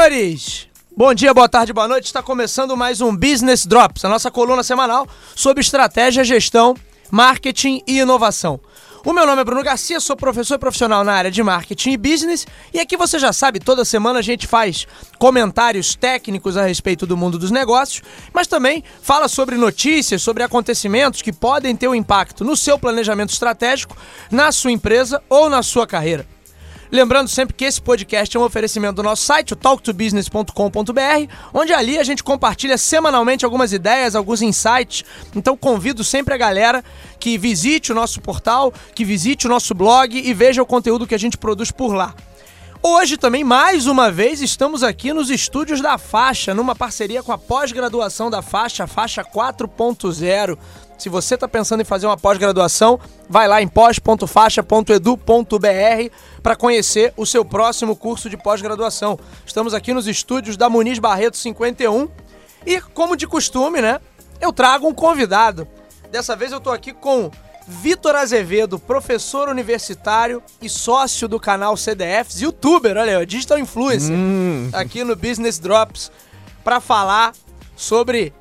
senhores! Bom dia, boa tarde, boa noite. Está começando mais um Business Drops, a nossa coluna semanal sobre estratégia, gestão, marketing e inovação. O meu nome é Bruno Garcia, sou professor profissional na área de marketing e business, e aqui você já sabe, toda semana a gente faz comentários técnicos a respeito do mundo dos negócios, mas também fala sobre notícias, sobre acontecimentos que podem ter um impacto no seu planejamento estratégico, na sua empresa ou na sua carreira. Lembrando sempre que esse podcast é um oferecimento do nosso site, o talktobusiness.com.br, onde ali a gente compartilha semanalmente algumas ideias, alguns insights. Então convido sempre a galera que visite o nosso portal, que visite o nosso blog e veja o conteúdo que a gente produz por lá. Hoje também, mais uma vez, estamos aqui nos estúdios da Faixa, numa parceria com a pós-graduação da Faixa, Faixa 4.0. Se você está pensando em fazer uma pós-graduação, vai lá em pós.faixa.edu.br para conhecer o seu próximo curso de pós-graduação. Estamos aqui nos estúdios da Muniz Barreto 51 e, como de costume, né, eu trago um convidado. Dessa vez eu estou aqui com Vitor Azevedo, professor universitário e sócio do canal CDFs, youtuber, olha aí, digital influencer, hum. aqui no Business Drops, para falar sobre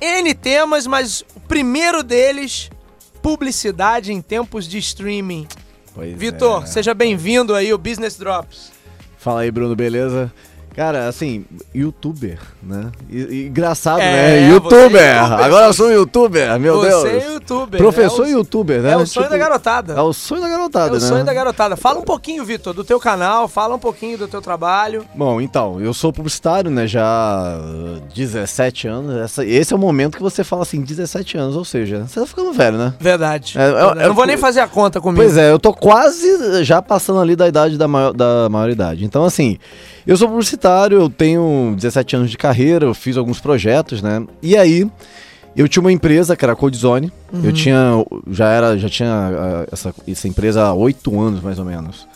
N temas, mas o primeiro deles, publicidade em tempos de streaming. Pois Vitor, é. seja bem-vindo aí ao Business Drops. Fala aí, Bruno, beleza? Cara, assim, youtuber, né? E, engraçado, é, né? YouTuber. É YouTuber. Agora eu sou youtuber, meu você Deus. Você é youtuber. Professor é o, youtuber, né? É o sonho tipo, da garotada. É o sonho da garotada, né? É o né? sonho da garotada. Fala um pouquinho, Vitor, do teu canal, fala um pouquinho do teu trabalho. Bom, então, eu sou publicitário, né? Já 17 anos. Essa, esse é o momento que você fala assim, 17 anos, ou seja, você tá ficando velho, né? Verdade. É, verdade. Eu, não vou nem fazer a conta comigo. Pois é, eu tô quase já passando ali da idade da, maior, da maioridade. Então, assim, eu sou publicitário, eu tenho 17 anos de carreira, eu fiz alguns projetos, né? E aí, eu tinha uma empresa que era a Codezone. Uhum. Eu tinha. Já era. Já tinha ah, essa, essa empresa há oito anos, mais ou menos.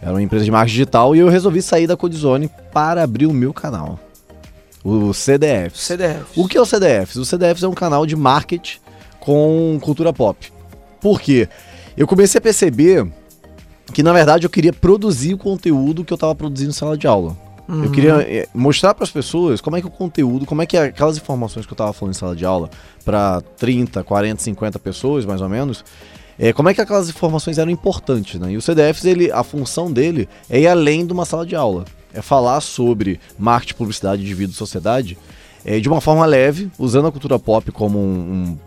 Era uma empresa de marketing digital e eu resolvi sair da Codezone para abrir o meu canal. O CDF. CDF. O que é o CDF? O CDF é um canal de marketing com cultura pop. Por quê? Eu comecei a perceber que na verdade eu queria produzir o conteúdo que eu estava produzindo em sala de aula. Uhum. Eu queria eh, mostrar para as pessoas como é que o conteúdo, como é que aquelas informações que eu estava falando em sala de aula para 30, 40, 50 pessoas, mais ou menos, é, como é que aquelas informações eram importantes, né? E o CDFs, ele, a função dele é ir além de uma sala de aula. É falar sobre marketing, publicidade, de vida e sociedade é, de uma forma leve, usando a cultura pop como um, um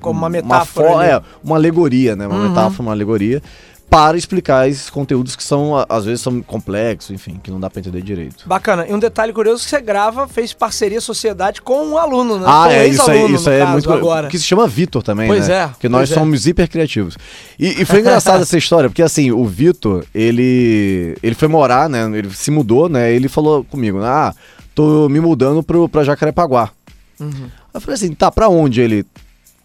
como uma metáfora. Uma, é, uma alegoria, né? Uma uhum. metáfora, uma alegoria para explicar esses conteúdos que são, às vezes, são complexos, enfim, que não dá para entender direito. Bacana. E um detalhe curioso que você grava, fez parceria sociedade com um aluno, né? Ah, com é, isso aí, isso aí é muito agora. Que se chama Vitor também, pois né? é. Porque nós é. somos hiper criativos. E, e foi engraçada essa história, porque assim, o Vitor, ele ele foi morar, né? Ele se mudou, né? Ele falou comigo, ah, tô me mudando pro, pra Jacarepaguá. Uhum. Eu falei assim, tá, pra onde ele?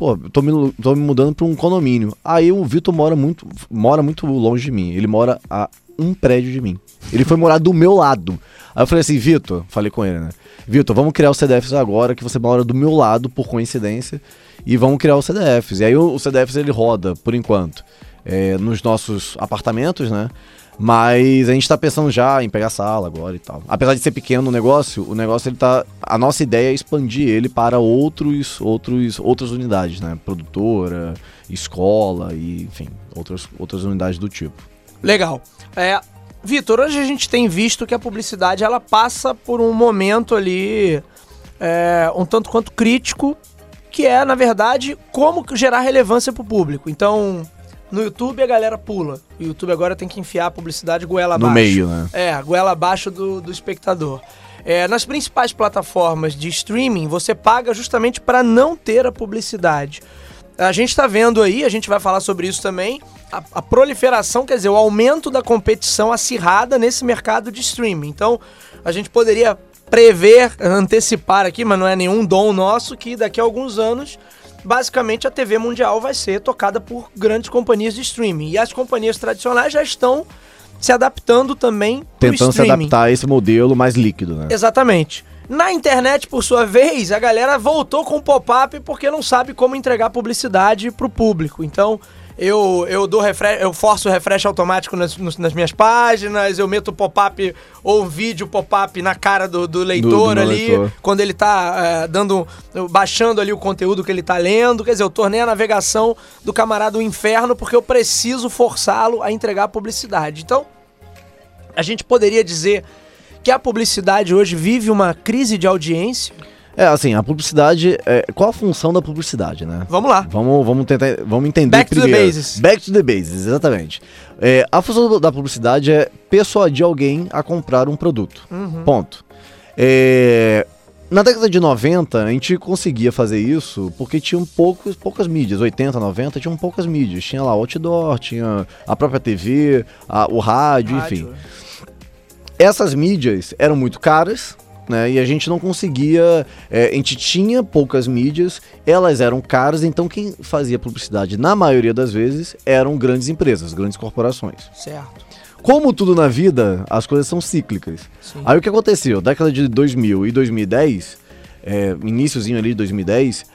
Pô, tô me, tô me mudando pra um condomínio. Aí o Vitor mora muito, mora muito longe de mim. Ele mora a um prédio de mim. Ele foi morar do meu lado. Aí eu falei assim, Vitor, falei com ele, né? Vitor, vamos criar o CDFs agora, que você mora do meu lado, por coincidência, e vamos criar o CDFs. E aí o, o CDFs ele roda, por enquanto, é, nos nossos apartamentos, né? Mas a gente tá pensando já em pegar sala agora e tal. Apesar de ser pequeno o negócio, o negócio ele tá. A nossa ideia é expandir ele para outros, outros, outras unidades, né? Produtora, escola e, enfim, outras, outras unidades do tipo. Legal. É, Vitor, hoje a gente tem visto que a publicidade ela passa por um momento ali é, um tanto quanto crítico, que é, na verdade, como gerar relevância para o público. Então, no YouTube a galera pula. O YouTube agora tem que enfiar a publicidade goela abaixo. No meio, né? É, goela abaixo do, do espectador. É, nas principais plataformas de streaming, você paga justamente para não ter a publicidade. A gente está vendo aí, a gente vai falar sobre isso também, a, a, proliferação, quer dizer, o aumento da competição acirrada nesse mercado de streaming. Então, a gente poderia prever, antecipar aqui, mas não é nenhum dom nosso, que daqui a alguns anos basicamente a TV mundial vai ser tocada por grandes companhias de streaming. E as companhias tradicionais já estão se adaptando também Tentando se adaptar a esse modelo mais líquido, né? Exatamente. Na internet, por sua vez, a galera voltou com pop-up porque não sabe como entregar publicidade para o público. Então, eu, eu dou refresh, eu forço o refresh automático nas, nas minhas páginas, eu meto pop-up ou vídeo pop-up na cara do, do leitor do, do ali, leitor. quando ele tá é, dando. baixando ali o conteúdo que ele tá lendo. Quer dizer, eu tornei a navegação do camarada um inferno porque eu preciso forçá-lo a entregar publicidade. Então, a gente poderia dizer que a publicidade hoje vive uma crise de audiência é, assim, a publicidade. É, qual a função da publicidade, né? Vamos lá. Vamos, vamos tentar. Vamos entender Back primeiro. to the basis. Back to the basis, exatamente. É, a função da publicidade é persuadir alguém a comprar um produto. Uhum. Ponto. É, na década de 90, a gente conseguia fazer isso porque tinham poucos, poucas mídias. 80, 90, tinham poucas mídias. Tinha lá outdoor, tinha a própria TV, a, o rádio, rádio, enfim. Essas mídias eram muito caras, né? E a gente não conseguia. É, a gente tinha poucas mídias, elas eram caras, então quem fazia publicidade, na maioria das vezes, eram grandes empresas, grandes corporações. Certo. Como tudo na vida, as coisas são cíclicas. Sim. Aí o que aconteceu? Década de 2000 e 2010, é, iníciozinho ali de 2010,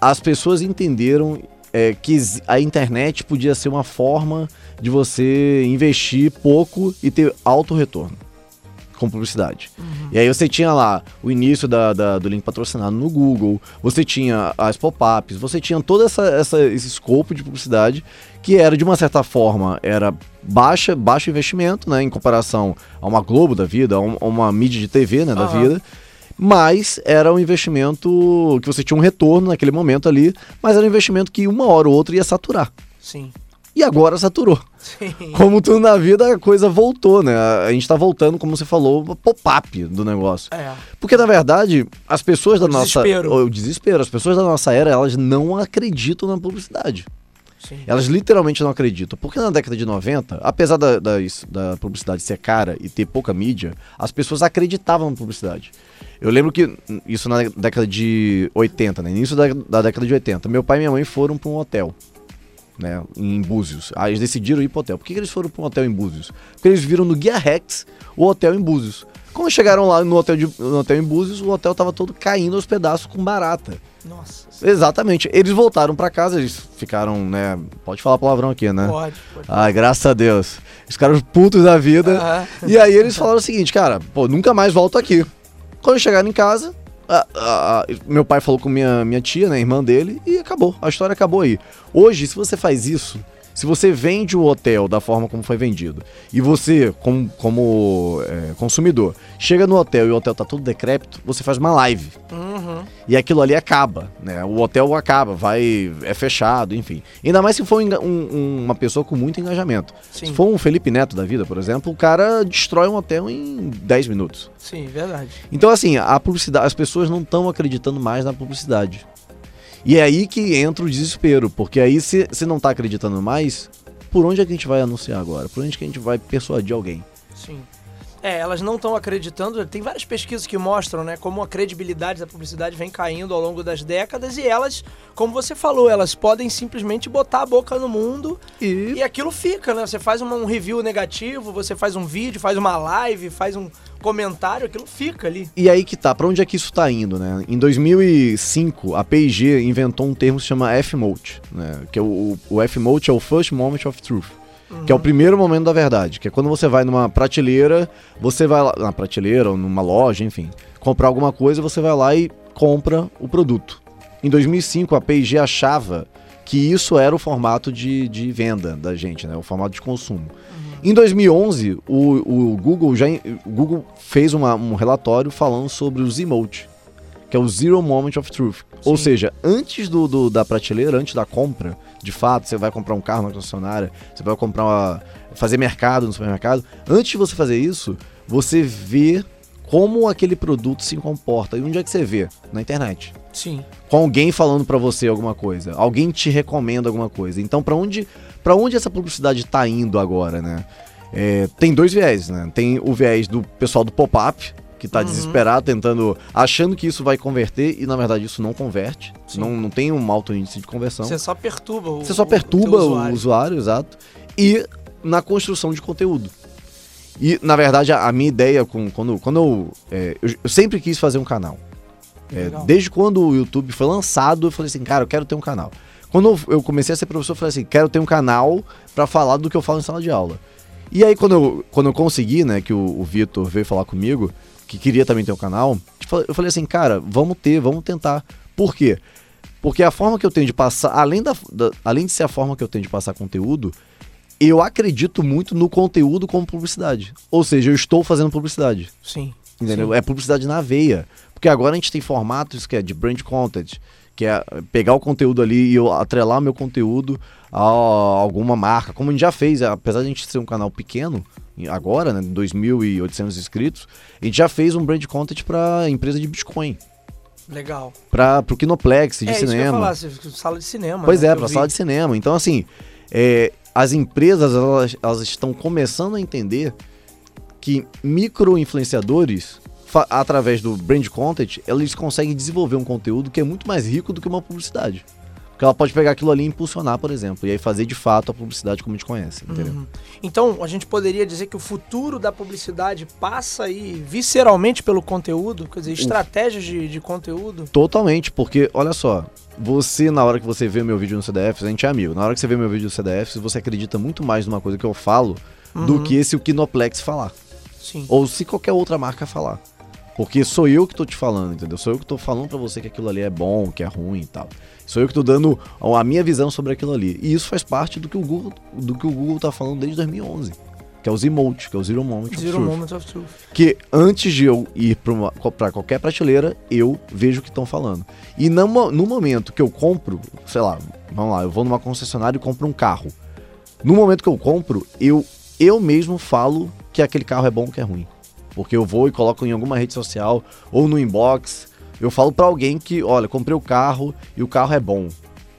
as pessoas entenderam é, que a internet podia ser uma forma de você investir pouco e ter alto retorno com publicidade. Uhum. E aí você tinha lá o início da, da, do link patrocinado no Google, você tinha as pop-ups, você tinha todo essa, essa, esse escopo de publicidade que era, de uma certa forma, era baixa, baixo investimento, né, em comparação a uma Globo da vida, a, um, a uma mídia de TV, né, da uhum. vida, mas era um investimento que você tinha um retorno naquele momento ali, mas era um investimento que uma hora ou outra ia saturar. Sim. E agora saturou. Sim. Como tudo na vida, a coisa voltou, né? A gente tá voltando, como você falou, pop-up do negócio. É. Porque, na verdade, as pessoas o da desespero. nossa. O desespero. As pessoas da nossa era, elas não acreditam na publicidade. Sim. Elas literalmente não acreditam. Porque na década de 90, apesar da, da, da, publicidade ser cara e ter pouca mídia, as pessoas acreditavam na publicidade. Eu lembro que isso na década de 80, né? Início da, da década de 80. Meu pai e minha mãe foram para um hotel né, em Búzios. Aí eles decidiram ir pro hotel. Por que, que eles foram para um hotel em Búzios? Porque eles viram no Guia Rex o hotel em Búzios. Quando chegaram lá no hotel, de, no hotel em Búzios, o hotel tava todo caindo aos pedaços com barata. Nossa. Exatamente. Eles voltaram para casa, eles ficaram, né? Pode falar palavrão aqui, né? Pode, pode. Ai, graças a Deus. Eles ficaram putos da vida. Uhum. E aí eles falaram o seguinte, cara, pô, nunca mais volto aqui. Quando chegaram em casa, a, a, a, meu pai falou com minha, minha tia, né, irmã dele, e acabou. A história acabou aí. Hoje, se você faz isso, se você vende o hotel da forma como foi vendido e você, como, como é, consumidor, chega no hotel e o hotel tá todo decrépito, você faz uma live. Uhum. E aquilo ali acaba, né? O hotel acaba, vai, é fechado, enfim. Ainda mais se for um, um, uma pessoa com muito engajamento. Sim. Se for um Felipe Neto da vida, por exemplo, o cara destrói um hotel em 10 minutos. Sim, verdade. Então, assim, a publicidade, as pessoas não estão acreditando mais na publicidade. E é aí que entra o desespero, porque aí se, se não tá acreditando mais, por onde é que a gente vai anunciar agora? Por onde é que a gente vai persuadir alguém? Sim. É, elas não estão acreditando. Tem várias pesquisas que mostram, né, como a credibilidade da publicidade vem caindo ao longo das décadas e elas, como você falou, elas podem simplesmente botar a boca no mundo e, e aquilo fica, né? Você faz uma, um review negativo, você faz um vídeo, faz uma live, faz um comentário, aquilo fica ali. E aí que tá, pra onde é que isso tá indo, né? Em 2005, a P&G inventou um termo que se chama F-Mote, né? Que é o, o F-Mote é o First Moment of Truth. Uhum. Que é o primeiro momento da verdade, que é quando você vai numa prateleira, você vai lá, na prateleira ou numa loja, enfim, comprar alguma coisa, você vai lá e compra o produto. Em 2005, a P&G achava que isso era o formato de, de venda da gente, né? O formato de consumo. Em 2011, o, o Google já o Google fez uma, um relatório falando sobre os emote, que é o Zero Moment of Truth. Sim. Ou seja, antes do, do, da prateleira, antes da compra, de fato, você vai comprar um carro na concessionária, você vai comprar uma, fazer mercado no supermercado. Antes de você fazer isso, você vê como aquele produto se comporta. E onde é que você vê? Na internet. Sim. Com alguém falando para você alguma coisa, alguém te recomenda alguma coisa. Então, para onde para onde essa publicidade está indo agora, né? É, tem dois viés, né? Tem o viés do pessoal do pop-up, que está uhum. desesperado, tentando, achando que isso vai converter e na verdade isso não converte. Não, não tem um alto índice de conversão. Você só perturba o Você só perturba o, usuário. o usuário, exato. E na construção de conteúdo. E, na verdade, a, minha ideia, com, quando, quando eu, é, eu, eu. sempre quis fazer um canal. É, desde quando o YouTube foi lançado, eu falei assim, cara, eu quero ter um canal. Quando eu- eu comecei a ser professor, eu falei assim, quero ter um canal pra falar do que eu falo em sala de aula. E aí, quando eu, quando eu consegui, né, que o, o Vitor veio falar comigo, que queria também ter um canal, eu falei assim, cara, vamos ter, vamos tentar. Por quê? Porque a forma que eu tenho de passar, além, da, da- além de ser a forma que eu tenho de passar conteúdo, eu acredito muito no conteúdo como publicidade. Ou seja, eu estou fazendo publicidade. Sim. Entendeu? Sim. É publicidade na veia. Porque agora a gente tem formatos que é de brand content, que é pegar o conteúdo ali e eu atrelar meu conteúdo a alguma marca, como a gente já fez, apesar de a gente ser um canal pequeno, agora, né, 2.800 inscritos, a gente já fez um brand content para empresa de Bitcoin, Legal. para o Kinoplex de é isso cinema. falar, você- sala de cinema. Pois né, é, para sala de cinema. Então, assim, é, as empresas elas, elas estão começando a entender que micro-influenciadores, através do brand content, eles conseguem desenvolver um conteúdo que é muito mais rico do que uma publicidade. Porque ela pode pegar aquilo ali e impulsionar, por exemplo, e aí fazer de fato a publicidade como a gente conhece, entendeu? Uhum. Então, a gente poderia dizer que o futuro da publicidade passa aí visceralmente pelo conteúdo, quer dizer, estratégias de, de conteúdo. Totalmente, porque olha só, você na hora que você vê meu vídeo no CDF, a gente é amigo, na hora que você vê meu vídeo no CDF, você acredita muito mais numa coisa que eu falo do Uhum. que se o Kinoplex falar. Sim. ou se qualquer outra marca falar. Porque sou eu que tô te falando, entendeu? Sou eu que tô falando pra você que aquilo ali é bom, que é ruim e tal. Sou eu que tô dando a minha visão sobre aquilo ali. E isso faz parte do que o Google, do que o Google tá falando desde 2011, que é os emotes, que é o Zero Moment of Zero Truth. Moment of Truth. Que antes de eu ir pra qualquer prateleira, eu vejo o que estão falando. E no, no momento que eu compro, sei lá, vamos lá, eu vou numa concessionária e compro um carro. No momento que eu compro, eu, eu mesmo falo que aquele carro é bom ou que é ruim. Porque eu vou e coloco em alguma rede social ou no inbox. Eu falo pra alguém que, olha, comprei o carro e o carro é bom.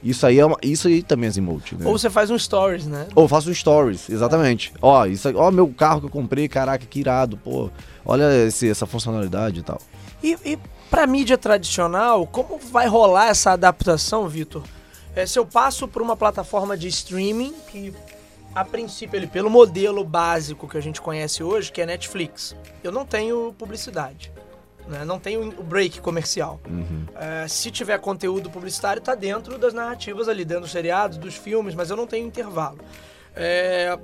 Isso aí, é uma, isso aí também é emote, né? Ou você faz um stories, né? Ou faço um stories, exatamente. Ó, isso, ó meu carro que eu comprei, caraca, que irado, pô. Olha esse- essa funcionalidade e tal. E, e pra mídia tradicional, como vai rolar essa adaptação, Vitor? É, se eu passo por uma plataforma de streaming que, a princípio, ele, pelo modelo básico que a gente conhece hoje, que é Netflix, eu não tenho publicidade. Né? Não tenho o break comercial. É, se tiver conteúdo publicitário, tá dentro das narrativas ali, dentro dos seriados, dos filmes, mas eu não tenho intervalo. É,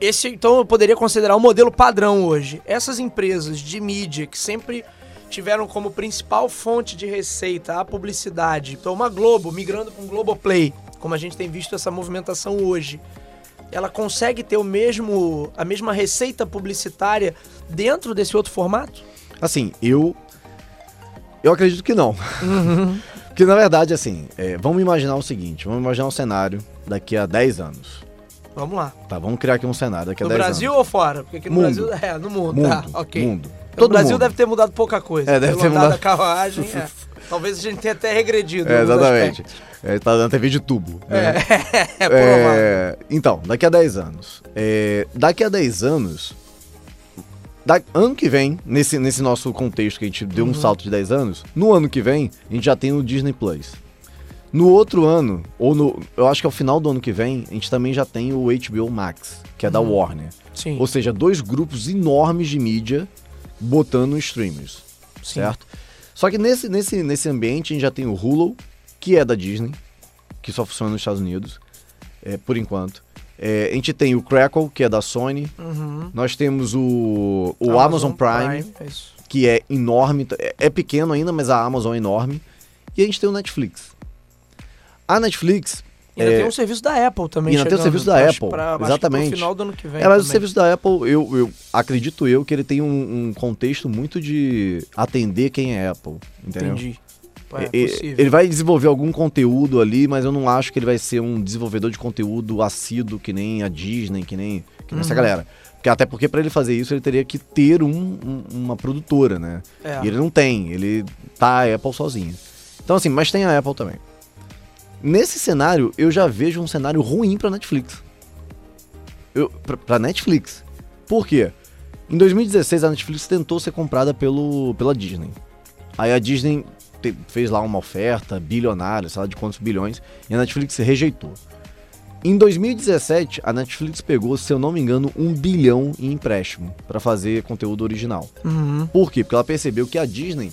esse, então, eu poderia considerar o modelo padrão hoje. Essas empresas de mídia que sempre tiveram como principal fonte de receita a publicidade, então uma Globo migrando para um Globoplay, como a gente tem visto essa movimentação hoje, ela consegue ter o mesmo a mesma receita publicitária dentro desse outro formato? Assim, eu. Eu acredito que não. Porque na verdade, assim, é, vamos imaginar o seguinte: vamos imaginar um cenário daqui a 10 anos. Vamos lá. Tá, vamos criar aqui um cenário daqui a No 10 Brasil anos. ou fora? Porque aqui no Mundo. Brasil é, no mundo, Mundo, tá, ok. mundo. Todo Brasil mundo. deve ter mudado pouca coisa. É, deve ter mudado. da carruagem, é. Talvez a gente tenha até regredido. É, exatamente. É, tá dando TV de tubo. né? É, provável. É, então, daqui a 10 anos. É, daqui a 10 anos. Da, ano que vem, nesse, nesse nosso contexto que a gente deu um salto de 10 anos, no ano que vem, a gente já tem o Disney Plus. No outro ano, ou no. Eu acho que ao final do ano que vem, a gente também já tem o HBO Max, que é da Warner. Sim, Ou seja, dois grupos enormes de mídia botando streamers, sim. certo? Só que nesse, nesse, nesse ambiente a gente já tem o Hulu, que é da Disney, que só funciona nos Estados Unidos, é, por enquanto. É, a gente tem o Crackle, que é da Sony. Uhum. Nós temos o, o Amazon, Prime, é isso. que é enorme. É, é pequeno ainda, mas a Amazon é enorme. E a gente tem o Netflix. A Netflix, E ainda É, tem um serviço da Apple também e ainda tem o chegando, serviço da acho Apple, pra- acho exatamente. pro final do ano que vem É, mas o também. serviço da Apple, eu, eu acredito eu que ele tem um, um contexto muito de atender quem é Apple, entendeu? Entendi. É, possível. ele vai desenvolver algum conteúdo ali, mas eu não acho que ele vai ser um desenvolvedor de conteúdo assíduo que nem a Disney, que nem, que nem essa Uhum. galera. Porque, até porque para ele fazer isso ele teria que ter um- um- uma produtora, né? É. E ele não tem, ele tá a Apple sozinho. Então assim, mas tem a Apple também. Nesse cenário, eu já vejo um cenário ruim pra Netflix. Eu, pra, pra Netflix. Por quê? Em 2016, a Netflix tentou ser comprada pelo, pela Disney. Aí a Disney te- fez lá uma oferta bilionária, sei lá de quantos bilhões, e a Netflix rejeitou. Em 2017, a Netflix pegou, se eu não me engano, um bilhão em empréstimo para fazer conteúdo original. Uhum. Por quê? Porque ela percebeu que a Disney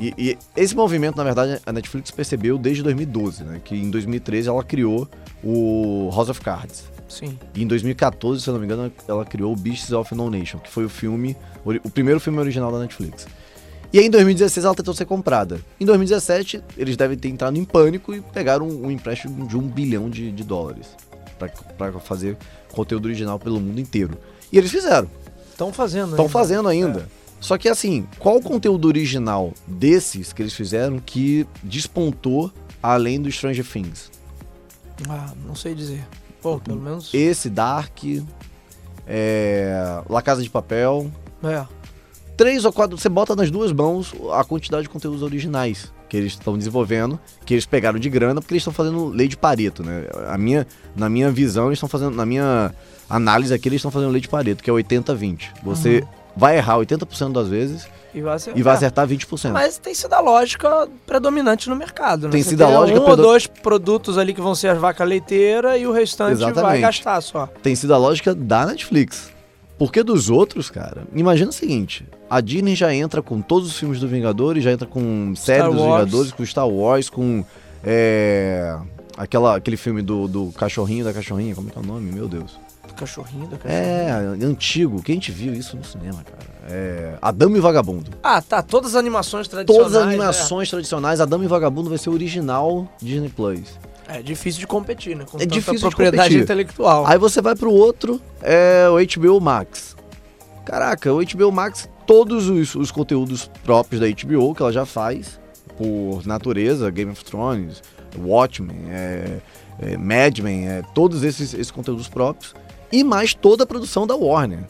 E, e esse movimento, na verdade, a Netflix percebeu desde 2012, né? Que em 2013 ela criou o House of Cards. Sim. E em 2014, se eu não me engano, ela criou o Beasts of No Nation, que foi o filme, o primeiro filme original da Netflix. E aí em 2016 ela tentou ser comprada. Em 2017, eles devem ter entrado em pânico e pegaram um, um empréstimo de um bilhão de, de dólares para fazer conteúdo original pelo mundo inteiro. E eles fizeram. Estão fazendo Estão fazendo ainda. É. Só que assim, qual o conteúdo original desses que eles fizeram que despontou além do Stranger Things? Ah, não sei dizer. Pô, pelo menos. Esse, Dark, é... La Casa de Papel. É. Três ou quatro, você bota nas duas mãos a quantidade de conteúdos originais que eles estão desenvolvendo, que eles pegaram de grana, porque eles estão fazendo lei de Pareto, né? A minha, na minha visão, eles estão fazendo, na minha análise aqui, eles estão fazendo lei de Pareto, que é 80-20. Você uhum vai errar 80% das vezes e vai acertar, e vai acertar 20%. Mas tem sido a lógica predominante no mercado. Né? Tem sido a lógica. Um ou dois produtos ali que vão ser as vacas leiteiras e o restante Exatamente. vai gastar só. Tem sido a lógica da Netflix. Porque dos outros, cara, imagina o seguinte: a Disney já entra com todos os filmes do Vingadores, já entra com série Star dos Wars. Vingadores, com Star Wars, com. É, aquela, aquele filme do, do cachorrinho da cachorrinha, como é que é o nome? Meu Deus cachorrinho da cachorrinha. É, antigo. Quem te viu isso no cinema, cara? É. Adamo e Vagabundo. Ah, tá. Todas as animações tradicionais. Todas as animações é. tradicionais. Adamo e Vagabundo vai ser o original Disney Plus. É difícil de competir, né? Com é difícil propriedade de intelectual. Aí você vai pro outro, é o HBO Max. Caraca, o HBO Max, todos os, os conteúdos próprios da HBO que ela já faz, por natureza, Game of Thrones, Watchmen, é, é, Mad Men, é, todos esses, esses conteúdos próprios e mais toda a produção da Warner,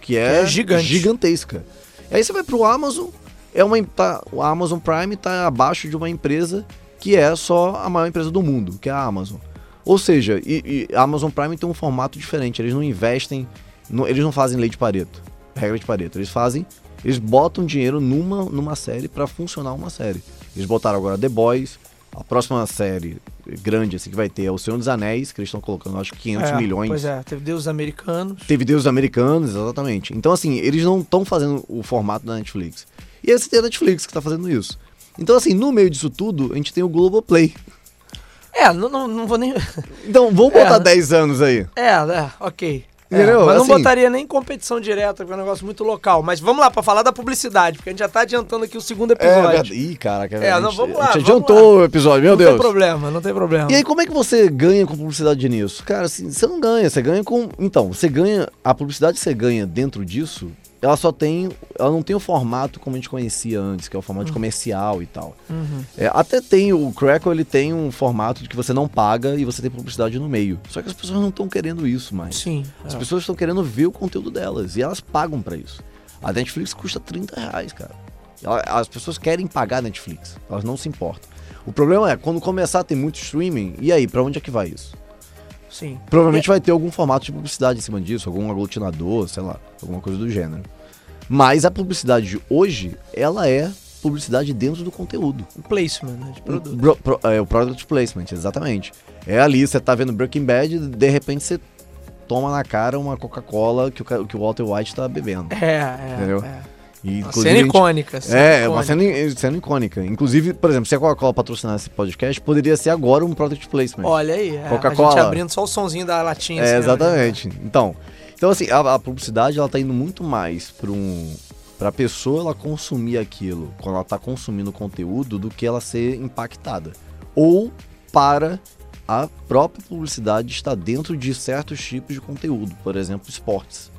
que é, é Gigante. gigantesca. Aí você vai pro Amazon, é uma tá, o Amazon Prime está abaixo de uma empresa que é só a maior empresa do mundo, que é a Amazon. Ou seja, e, e a Amazon Prime tem um formato diferente, eles não investem, eles não fazem lei de Pareto, regra de Pareto, eles fazem, eles botam dinheiro numa, numa série para funcionar uma série. Eles botaram agora The Boys, a próxima série grande assim que vai ter é o Senhor dos Anéis, que eles estão colocando, acho que 500 é, milhões. Pois é, teve Deus Americanos. Teve Deus Americanos, exatamente. Então, assim, eles não estão fazendo o formato da Netflix. E esse tem a Netflix que está fazendo isso. Então, assim, no meio disso tudo, a gente tem o Globoplay. É, não, não, não vou nem. Então, vamos botar é, 10 anos aí. É, é, ok. É, mas não assim, botaria nem competição direta, que é um negócio muito local. Mas vamos lá, para falar da publicidade, porque a gente já tá adiantando aqui o segundo episódio. É, Ih, caraca, é, não, vamos lá. A gente adiantou lá. o episódio, meu não Deus. Não tem problema, não tem problema. E aí, como é que você ganha com publicidade nisso? Cara, assim, você não ganha, você ganha com. Então, você ganha. A publicidade você ganha dentro disso ela só tem. Ela não tem o formato como a gente conhecia antes, que é o formato uhum. comercial e tal. Uhum. É, até tem, o Crackle ele tem um formato de que você não paga e você tem publicidade no meio. Só que as pessoas não estão querendo isso mais. Sim. As é. pessoas estão querendo ver o conteúdo delas e elas pagam para isso. A Netflix custa 30 reais, cara. As pessoas querem pagar a Netflix, elas não se importam. O problema é, quando começar a ter muito streaming, e aí, para onde é que vai isso? Sim. Provavelmente e... vai ter algum formato de publicidade em cima disso, algum aglutinador, sei lá, alguma coisa do gênero. Mas a publicidade de hoje, ela é publicidade dentro do conteúdo. O placement, né, de produto. Pro, pro, é, o product placement, exatamente. É ali, você tá vendo Breaking Bad, de repente você toma na cara uma Coca-Cola que o, que o Walter White tá bebendo. É, é. Entendeu? É. E, uma cena icônica. Cena é, icônica. uma cena, cena icônica. Inclusive, por exemplo, se a Coca-Cola patrocinasse esse podcast, poderia ser agora um product placement. Olha aí, é, Coca-Cola. A gente abrindo só o sonzinho da latinha. É, assim, exatamente. Né? Então, então assim, a, a, publicidade ela tá indo muito mais para um para a pessoa ela consumir aquilo quando ela está consumindo conteúdo do que ela ser impactada ou para a própria publicidade estar dentro de certos tipos de conteúdo, por exemplo, esportes.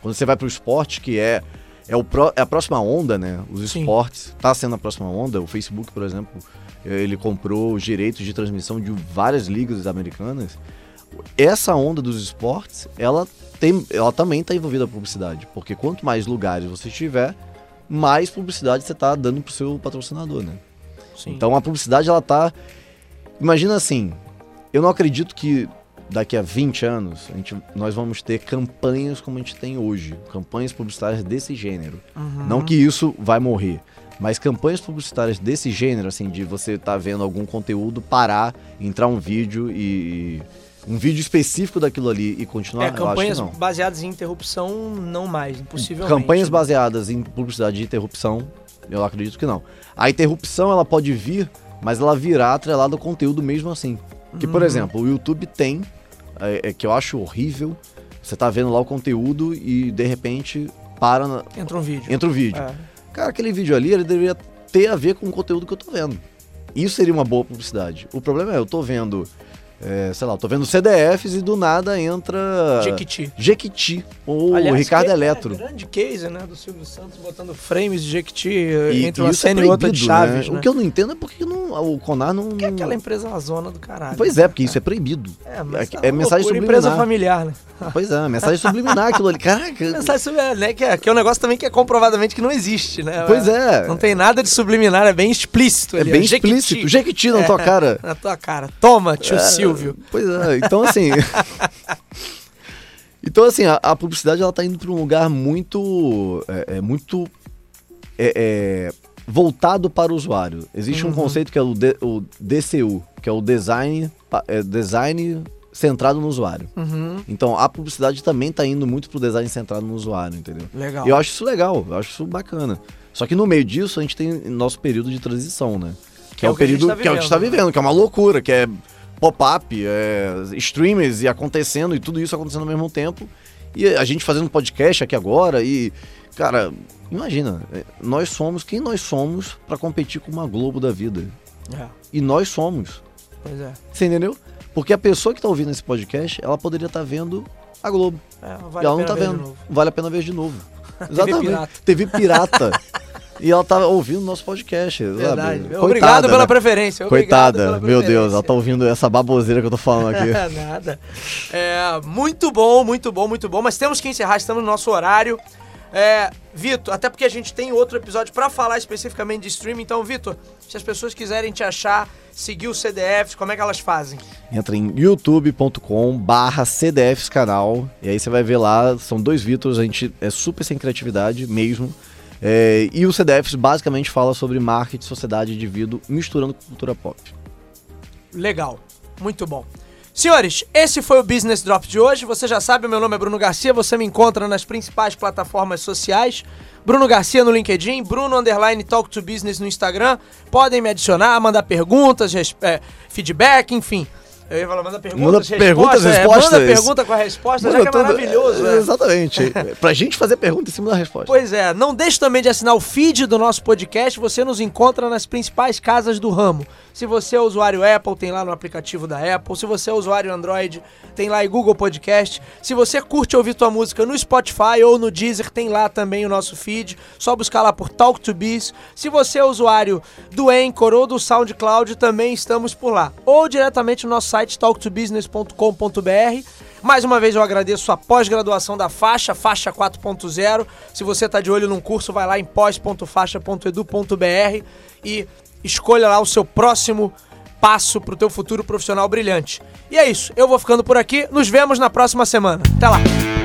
Quando você vai para o esporte, que é é, o pro, é a próxima onda, né? Os Sim. esportes está sendo a próxima onda. O Facebook, por exemplo, ele comprou os direitos de transmissão de várias ligas americanas. Essa onda dos esportes, ela tem, ela também está envolvida a publicidade, porque quanto mais lugares você tiver, mais publicidade você está dando para o seu patrocinador, né? Sim. Então a publicidade ela tá, imagina assim, eu não acredito que daqui a 20 anos a gente, nós vamos ter campanhas como a gente tem hoje, campanhas publicitárias desse gênero. Uhum. Não que isso vai morrer, mas campanhas publicitárias desse gênero, assim, de você estar tá vendo algum conteúdo, parar, entrar um vídeo e um vídeo específico daquilo ali e continuar, É, eu acho que campanhas não. baseadas em interrupção, não mais, impossivelmente. Campanhas baseadas em publicidade de interrupção, eu acredito que não. A interrupção ela pode vir, mas ela virá atrelada ao conteúdo mesmo assim. Que, por Uhum. exemplo, o YouTube tem, é, é, que eu acho horrível, você tá vendo lá o conteúdo e de repente para, na- Entra um vídeo. entra o vídeo. É. Cara, aquele vídeo ali, ele deveria ter a ver com o conteúdo que eu tô vendo. Isso seria uma boa publicidade. O problema é, eu tô vendo, é, sei lá, eu tô vendo CDFs e do nada entra Jequiti. Jequiti ou Aliás, Ricardo que- Eletro. É, grande case, né, do Silvio Santos botando frames de Jequiti E, entre e uma isso é cena e outra de proibido, Chaves, né? né? O que eu não entendo é porque não, o Conar não... Que é aquela empresa na zona do caralho. Pois é, porque isso é proibido. É, mas é, tá é uma mensagem subliminar. empresa familiar, né? Pois é, mensagem subliminar aquilo ali. Caraca, Mensagem subliminar, né? Que é, que é um negócio também que é comprovadamente que não existe, né? pois é. Não tem nada de subliminar, é bem explícito. É ali, bem ó, Jequiti. explícito. Jequiti na tua cara. Na tua cara. Toma, tio É, Silvio. Pois é, então assim. então, assim, a, a publicidade ela tá indo para um lugar muito. É, é muito. é, é, voltado para o usuário. Existe um Uhum. conceito que é o, D- o DCU, que é o design, é, design centrado no usuário. Uhum. Então, a publicidade também tá indo muito pro design centrado no usuário, entendeu? Legal. E eu acho isso legal, eu acho isso bacana. Só que no meio disso, a gente tem nosso período de transição, né? Que é, o que a gente período que, é o que a gente tá vivendo, né? vivendo, que é uma loucura, que é pop-up, é streamers e acontecendo, e tudo isso acontecendo ao mesmo tempo. E a gente fazendo podcast aqui agora, e, cara, imagina, é, nós somos quem nós somos pra competir com uma Globo da vida. É, E nós somos. pois é. Você entendeu? Porque a pessoa que tá ouvindo esse podcast, ela poderia estar vendo a Globo. É, e vale ela a não tá de vendo. Vale a pena ver de novo. TV Exatamente. pirata. TV pirata. e ela tá ouvindo o nosso podcast. Verdade. Sabe? Obrigado pela né? preferência. obrigado Coitada, meu Deus, ela tá ouvindo essa baboseira que eu tô falando aqui. Nada. É, muito bom, muito bom, muito bom. Mas temos que encerrar, estamos no nosso horário. É, Vitor, até porque a gente tem outro episódio pra falar especificamente de streaming. Então, Vitor, se as pessoas quiserem te achar, seguir o CDFs, como é que elas fazem? Entra em youtube.com barra CDFs canal. E aí você vai ver lá, são dois Vitors, a gente é super sem criatividade mesmo. É, e o CDFs basicamente fala sobre marketing, sociedade e indivíduo, misturando com cultura pop. Legal, muito bom. Senhores, esse foi o Business Drop de hoje. Você já sabe, meu nome é Bruno Garcia. Você me encontra nas principais plataformas sociais. Bruno Garcia no LinkedIn, Bruno Underline Talk to Business no Instagram. Podem me adicionar, mandar perguntas, é, feedback, enfim. Eu ia falar, manda perguntas, Manda respostas. perguntas, é, respostas. manda pergunta com a resposta, já que é tudo- maravilhoso. é. Exatamente. pra gente fazer pergunta em cima da resposta. Pois é, não deixe também de assinar o feed do nosso podcast. Você nos encontra nas principais casas do ramo. Se você é usuário Apple, tem lá no aplicativo da Apple. Se você é usuário Android, tem lá em Google Podcast. Se você curte ouvir tua música no Spotify ou no Deezer, tem lá também o nosso feed. Só buscar lá por Talk to Biz. Se você é usuário do Anchor ou do SoundCloud, também estamos por lá. Ou diretamente no nosso site talktobusiness.com.br. Mais uma vez eu agradeço a pós-graduação da Faixa, Faixa 4.0. Se você está de olho num curso, vai lá em pós.faixa.edu.br e escolha lá o seu próximo passo para o teu futuro profissional brilhante. E é isso, eu vou ficando por aqui. Nos vemos na próxima semana. Até lá.